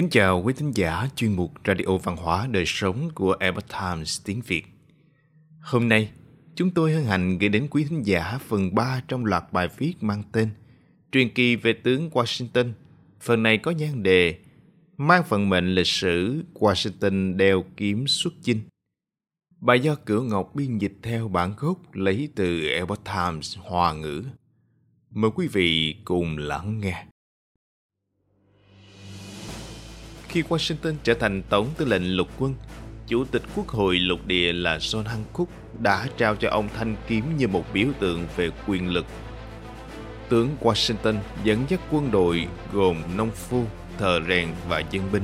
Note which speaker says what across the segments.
Speaker 1: Kính chào quý thính giả chuyên mục Radio Văn hóa Đời Sống của Epoch Times tiếng Việt. Hôm nay, chúng tôi hân hạnh gửi đến quý thính giả phần 3 trong loạt bài viết mang tên Truyền kỳ về tướng Washington. Phần này có nhan đề Mang phần mệnh lịch sử Washington đeo kiếm xuất chinh. Bài do Cửu Ngọc biên dịch theo bản gốc lấy từ Epoch Times Hoa ngữ. Mời quý vị cùng lắng nghe. Khi Washington trở thành tổng tư lệnh lục quân, Chủ tịch Quốc hội lục địa là John Hancock đã trao cho ông thanh kiếm như một biểu tượng về quyền lực. Tướng Washington dẫn dắt quân đội gồm nông phu, thợ rèn và dân binh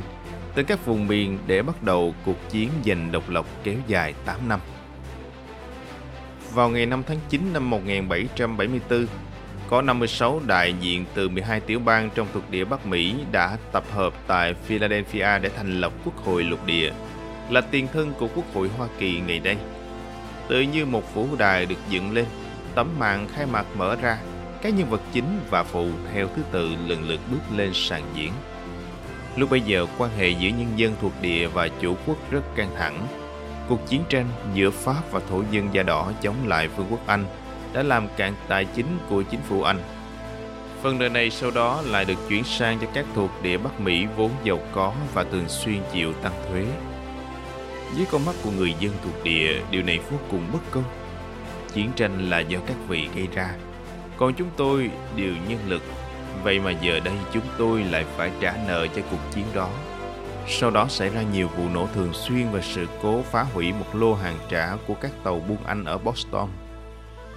Speaker 1: tới các vùng miền để bắt đầu cuộc chiến giành độc lập kéo dài 8 năm. Vào ngày 5 tháng 9 năm 1774, có 56 đại diện từ 12 tiểu bang trong thuộc địa Bắc Mỹ đã tập hợp tại Philadelphia để thành lập Quốc hội lục địa, là tiền thân của Quốc hội Hoa Kỳ ngày đây. Tự như một vũ đài được dựng lên, tấm màn khai mạc mở ra, các nhân vật chính và phụ theo thứ tự lần lượt bước lên sàn diễn. Lúc bây giờ, quan hệ giữa nhân dân thuộc địa và chủ quốc rất căng thẳng. Cuộc chiến tranh giữa Pháp và thổ dân da đỏ chống lại Vương quốc Anh đã làm cạn tài chính của chính phủ Anh. Phần nợ này sau đó lại được chuyển sang cho các thuộc địa Bắc Mỹ vốn giàu có và thường xuyên chịu tăng thuế. Dưới con mắt của người dân thuộc địa, điều này vô cùng bất công. Chiến tranh là do các vị gây ra, còn chúng tôi đều nhân lực. Vậy mà giờ đây chúng tôi lại phải trả nợ cho cuộc chiến đó. Sau đó xảy ra nhiều vụ nổ thường xuyên và sự cố phá hủy một lô hàng trả của các tàu buôn Anh ở Boston.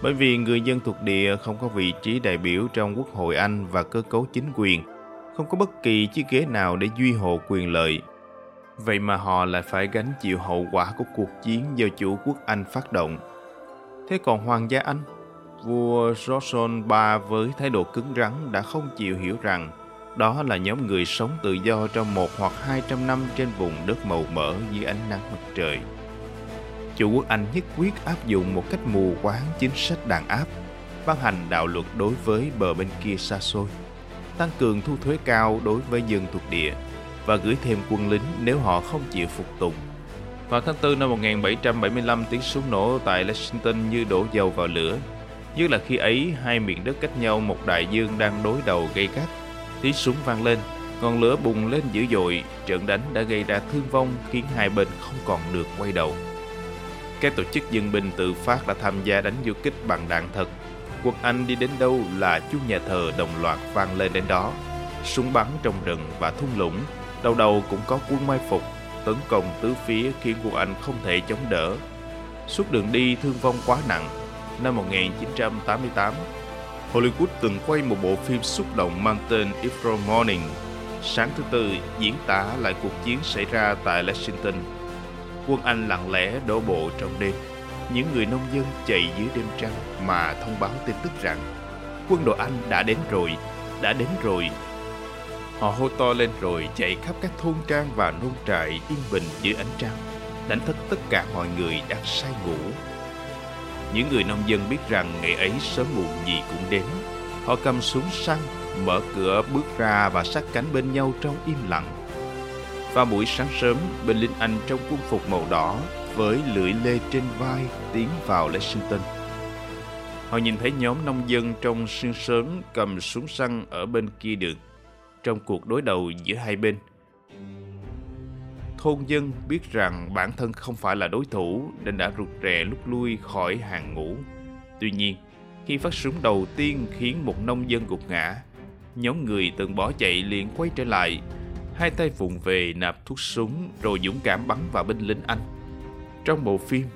Speaker 1: Bởi vì người dân thuộc địa không có vị trí đại biểu trong Quốc hội Anh và cơ cấu chính quyền, không có bất kỳ chiếc ghế nào để duy hộ quyền lợi. Vậy mà họ lại phải gánh chịu hậu quả của cuộc chiến do chủ quốc Anh phát động. Thế còn hoàng gia Anh, vua George III với thái độ cứng rắn đã không chịu hiểu rằng đó là nhóm người sống tự do trong một hoặc hai trăm năm trên vùng đất màu mỡ dưới ánh nắng mặt trời chủ quốc Anh nhất quyết áp dụng một cách mù quáng chính sách đàn áp, ban hành đạo luật đối với bờ bên kia xa xôi, tăng cường thu thuế cao đối với dân thuộc địa và gửi thêm quân lính nếu họ không chịu phục tùng. Vào tháng 4 năm 1775, tiếng súng nổ tại Lexington như đổ dầu vào lửa. Nhất là khi ấy, hai miền đất cách nhau một đại dương đang đối đầu gây gắt. Tiếng súng vang lên, ngọn lửa bùng lên dữ dội, trận đánh đã gây ra thương vong khiến hai bên không còn được quay đầu. Các tổ chức dân binh tự phát đã tham gia đánh du kích bằng đạn thật. Quân Anh đi đến đâu là chuông nhà thờ đồng loạt vang lên đến đó. Súng bắn trong rừng và thung lũng, đầu đầu cũng có quân mai phục, tấn công tứ phía khiến quân Anh không thể chống đỡ. Suốt đường đi thương vong quá nặng. Năm 1988, Hollywood từng quay một bộ phim xúc động mang tên April Morning. Sáng thứ Tư diễn tả lại cuộc chiến xảy ra tại Lexington quân Anh lặng lẽ đổ bộ trong đêm. Những người nông dân chạy dưới đêm trăng mà thông báo tin tức rằng quân đội Anh đã đến rồi, đã đến rồi. Họ hô to lên rồi chạy khắp các thôn trang và nông trại yên bình dưới ánh trăng, đánh thức tất cả mọi người đang say ngủ. Những người nông dân biết rằng ngày ấy sớm muộn gì cũng đến. Họ cầm súng săn, mở cửa bước ra và sát cánh bên nhau trong im lặng và buổi sáng sớm, binh lính Anh trong quân phục màu đỏ với lưỡi lê trên vai tiến vào Lexington. Họ nhìn thấy nhóm nông dân trong sương sớm cầm súng săn ở bên kia đường trong cuộc đối đầu giữa hai bên. Thôn dân biết rằng bản thân không phải là đối thủ nên đã rụt rè lúc lui khỏi hàng ngũ. Tuy nhiên, khi phát súng đầu tiên khiến một nông dân gục ngã, nhóm người từng bỏ chạy liền quay trở lại hai tay vụng về nạp thuốc súng rồi dũng cảm bắn vào binh lính Anh. Trong bộ phim,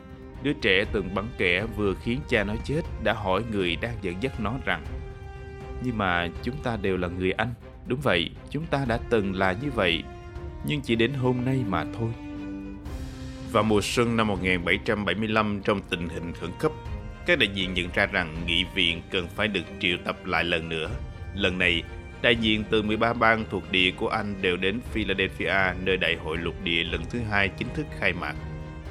Speaker 1: đứa trẻ từng bắn kẻ vừa khiến cha nó chết đã hỏi người đang dẫn dắt nó rằng Nhưng mà chúng ta đều là người Anh. Đúng vậy, chúng ta đã từng là như vậy, nhưng chỉ đến hôm nay mà thôi. Vào mùa xuân năm 1775 trong tình hình khẩn cấp, các đại diện nhận ra rằng nghị viện cần phải được triệu tập lại lần nữa. Lần này, Đại diện từ 13 bang thuộc địa của Anh đều đến Philadelphia nơi đại hội lục địa lần thứ hai chính thức khai mạc.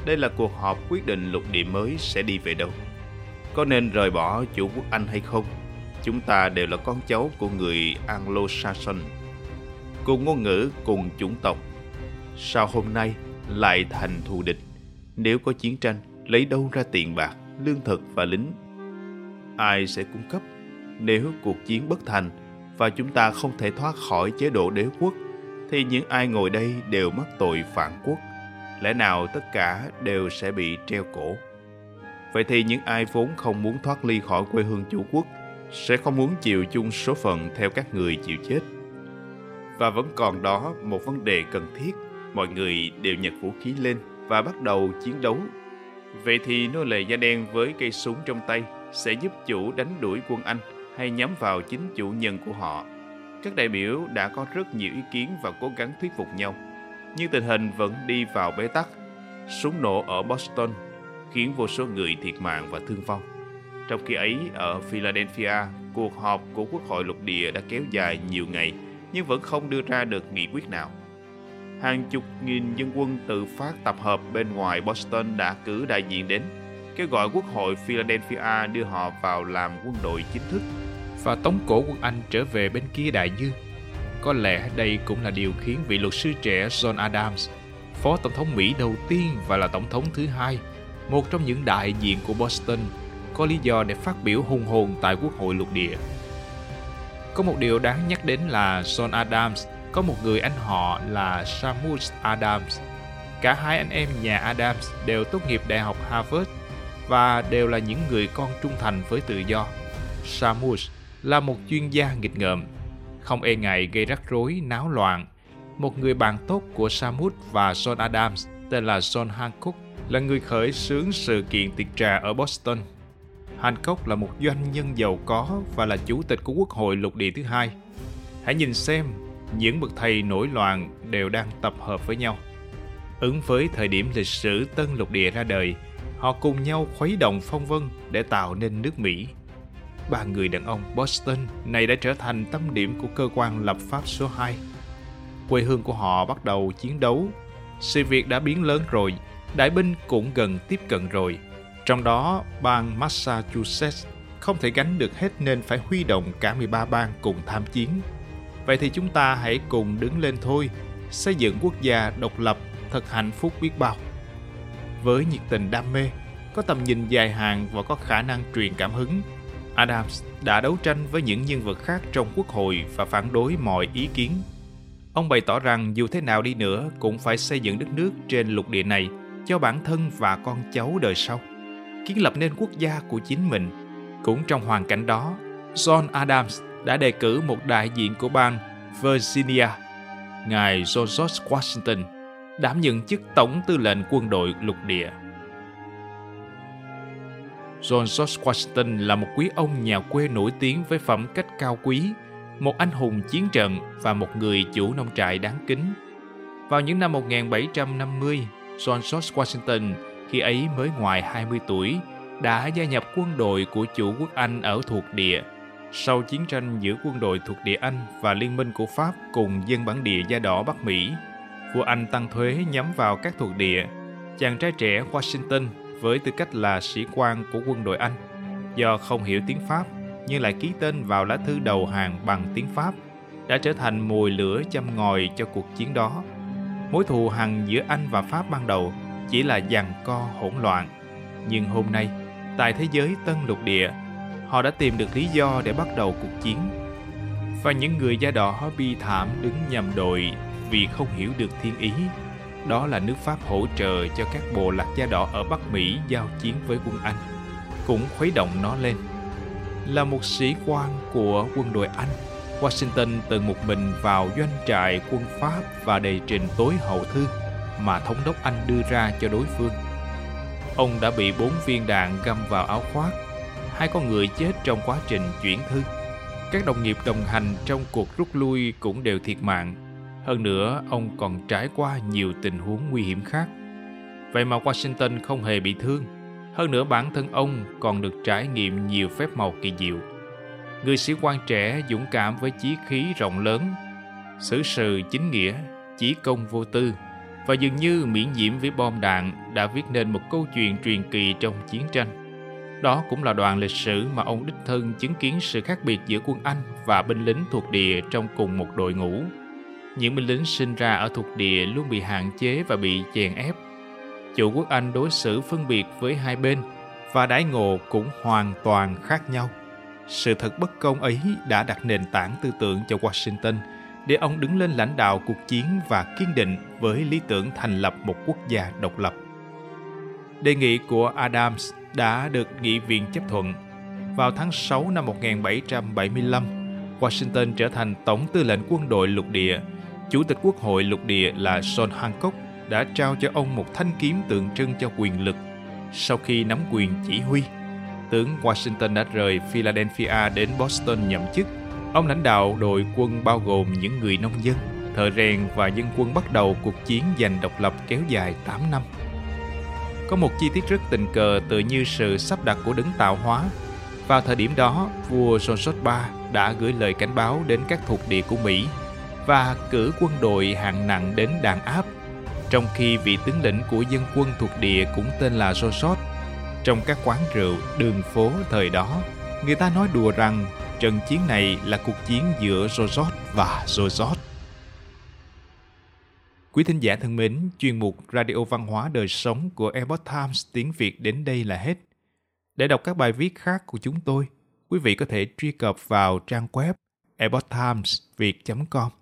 Speaker 1: Đây là cuộc họp quyết định lục địa mới sẽ đi về đâu. Có nên rời bỏ chủ quốc Anh hay không? Chúng ta đều là con cháu của người Anglo-Saxon. cùng ngôn ngữ, cùng chủng tộc. Sao hôm nay lại thành thù địch? Nếu có chiến tranh, lấy đâu ra tiền bạc, lương thực và lính? Ai sẽ cung cấp? Nếu cuộc chiến bất thành và chúng ta không thể thoát khỏi chế độ đế quốc, thì những ai ngồi đây đều mắc tội phản quốc. Lẽ nào tất cả đều sẽ bị treo cổ? Vậy thì những ai vốn không muốn thoát ly khỏi quê hương chủ quốc sẽ không muốn chịu chung số phận theo các người chịu chết. Và vẫn còn đó một vấn đề cần thiết, mọi người đều nhặt vũ khí lên và bắt đầu chiến đấu. Vậy thì nô lệ da đen với cây súng trong tay sẽ giúp chủ đánh đuổi quân Anh hay nhắm vào chính chủ nhân của họ. Các đại biểu đã có rất nhiều ý kiến và cố gắng thuyết phục nhau. Nhưng tình hình vẫn đi vào bế tắc. Súng nổ ở Boston khiến vô số người thiệt mạng và thương vong. Trong khi ấy, ở Philadelphia, cuộc họp của Quốc hội lục địa đã kéo dài nhiều ngày nhưng vẫn không đưa ra được nghị quyết nào. Hàng chục nghìn dân quân tự phát tập hợp bên ngoài Boston đã cử đại diện đến, kêu gọi Quốc hội Philadelphia đưa họ vào làm quân đội chính thức và tống cổ quân Anh trở về bên kia đại dương. Có lẽ đây cũng là điều khiến vị luật sư trẻ John Adams, phó tổng thống Mỹ đầu tiên và là tổng thống thứ hai, một trong những đại diện của Boston, có lý do để phát biểu hùng hồn tại Quốc hội lục địa. Có một điều đáng nhắc đến là John Adams có một người anh họ là Samuel Adams. Cả hai anh em nhà Adams đều tốt nghiệp Đại học Harvard và đều là những người con trung thành với tự do. Samus là một chuyên gia nghịch ngợm, không e ngại gây rắc rối, náo loạn. Một người bạn tốt của Samus và John Adams tên là John Hancock là người khởi xướng sự kiện tiệc trà ở Boston. Hancock là một doanh nhân giàu có và là chủ tịch của Quốc hội lục địa thứ hai. Hãy nhìn xem, những bậc thầy nổi loạn đều đang tập hợp với nhau. Ứng với thời điểm lịch sử tân lục địa ra đời, họ cùng nhau khuấy động phong vân để tạo nên nước Mỹ ba người đàn ông Boston này đã trở thành tâm điểm của cơ quan lập pháp số 2. Quê hương của họ bắt đầu chiến đấu. Sự việc đã biến lớn rồi, đại binh cũng gần tiếp cận rồi. Trong đó, bang Massachusetts không thể gánh được hết nên phải huy động cả 13 bang cùng tham chiến. Vậy thì chúng ta hãy cùng đứng lên thôi, xây dựng quốc gia độc lập thật hạnh phúc biết bao. Với nhiệt tình đam mê, có tầm nhìn dài hạn và có khả năng truyền cảm hứng, Adams đã đấu tranh với những nhân vật khác trong quốc hội và phản đối mọi ý kiến. Ông bày tỏ rằng dù thế nào đi nữa cũng phải xây dựng đất nước trên lục địa này cho bản thân và con cháu đời sau, kiến lập nên quốc gia của chính mình. Cũng trong hoàn cảnh đó, John Adams đã đề cử một đại diện của bang Virginia, ngài George Washington, đảm nhận chức tổng tư lệnh quân đội lục địa. John George Washington là một quý ông nhà quê nổi tiếng với phẩm cách cao quý, một anh hùng chiến trận và một người chủ nông trại đáng kính. Vào những năm 1750, John George Washington khi ấy mới ngoài 20 tuổi đã gia nhập quân đội của chủ quốc Anh ở thuộc địa. Sau chiến tranh giữa quân đội thuộc địa Anh và liên minh của Pháp cùng dân bản địa da đỏ Bắc Mỹ, vua Anh tăng thuế nhắm vào các thuộc địa. Chàng trai trẻ Washington với tư cách là sĩ quan của quân đội Anh. Do không hiểu tiếng Pháp nhưng lại ký tên vào lá thư đầu hàng bằng tiếng Pháp đã trở thành mồi lửa châm ngòi cho cuộc chiến đó. Mối thù hằn giữa Anh và Pháp ban đầu chỉ là giằng co hỗn loạn. Nhưng hôm nay, tại thế giới tân lục địa, họ đã tìm được lý do để bắt đầu cuộc chiến. Và những người da đỏ bi thảm đứng nhầm đội vì không hiểu được thiên ý đó là nước Pháp hỗ trợ cho các bộ lạc da đỏ ở Bắc Mỹ giao chiến với quân Anh, cũng khuấy động nó lên. Là một sĩ quan của quân đội Anh, Washington từng một mình vào doanh trại quân Pháp và đầy trình tối hậu thư mà thống đốc Anh đưa ra cho đối phương. Ông đã bị bốn viên đạn găm vào áo khoác, hai con người chết trong quá trình chuyển thư. Các đồng nghiệp đồng hành trong cuộc rút lui cũng đều thiệt mạng hơn nữa, ông còn trải qua nhiều tình huống nguy hiểm khác. Vậy mà Washington không hề bị thương. Hơn nữa bản thân ông còn được trải nghiệm nhiều phép màu kỳ diệu. Người sĩ quan trẻ dũng cảm với chí khí rộng lớn, xử sự chính nghĩa, chí công vô tư và dường như miễn nhiễm với bom đạn đã viết nên một câu chuyện truyền kỳ trong chiến tranh. Đó cũng là đoạn lịch sử mà ông đích thân chứng kiến sự khác biệt giữa quân Anh và binh lính thuộc địa trong cùng một đội ngũ những binh lính sinh ra ở thuộc địa luôn bị hạn chế và bị chèn ép. Chủ quốc Anh đối xử phân biệt với hai bên và đãi ngộ cũng hoàn toàn khác nhau. Sự thật bất công ấy đã đặt nền tảng tư tưởng cho Washington để ông đứng lên lãnh đạo cuộc chiến và kiên định với lý tưởng thành lập một quốc gia độc lập. Đề nghị của Adams đã được nghị viện chấp thuận. Vào tháng 6 năm 1775, Washington trở thành tổng tư lệnh quân đội lục địa. Chủ tịch quốc hội lục địa là John Hancock đã trao cho ông một thanh kiếm tượng trưng cho quyền lực sau khi nắm quyền chỉ huy. Tướng Washington đã rời Philadelphia đến Boston nhậm chức. Ông lãnh đạo đội quân bao gồm những người nông dân, thợ rèn và dân quân bắt đầu cuộc chiến giành độc lập kéo dài 8 năm. Có một chi tiết rất tình cờ tự như sự sắp đặt của đấng tạo hóa. Vào thời điểm đó, vua John III đã gửi lời cảnh báo đến các thuộc địa của Mỹ và cử quân đội hạng nặng đến đàn áp trong khi vị tướng lĩnh của dân quân thuộc địa cũng tên là Josot. Trong các quán rượu, đường phố thời đó, người ta nói đùa rằng trận chiến này là cuộc chiến giữa Josot và Josot. Quý thính giả thân mến, chuyên mục Radio Văn hóa Đời Sống của Epoch Times tiếng Việt đến đây là hết. Để đọc các bài viết khác của chúng tôi, quý vị có thể truy cập vào trang web epochtimesviet.com.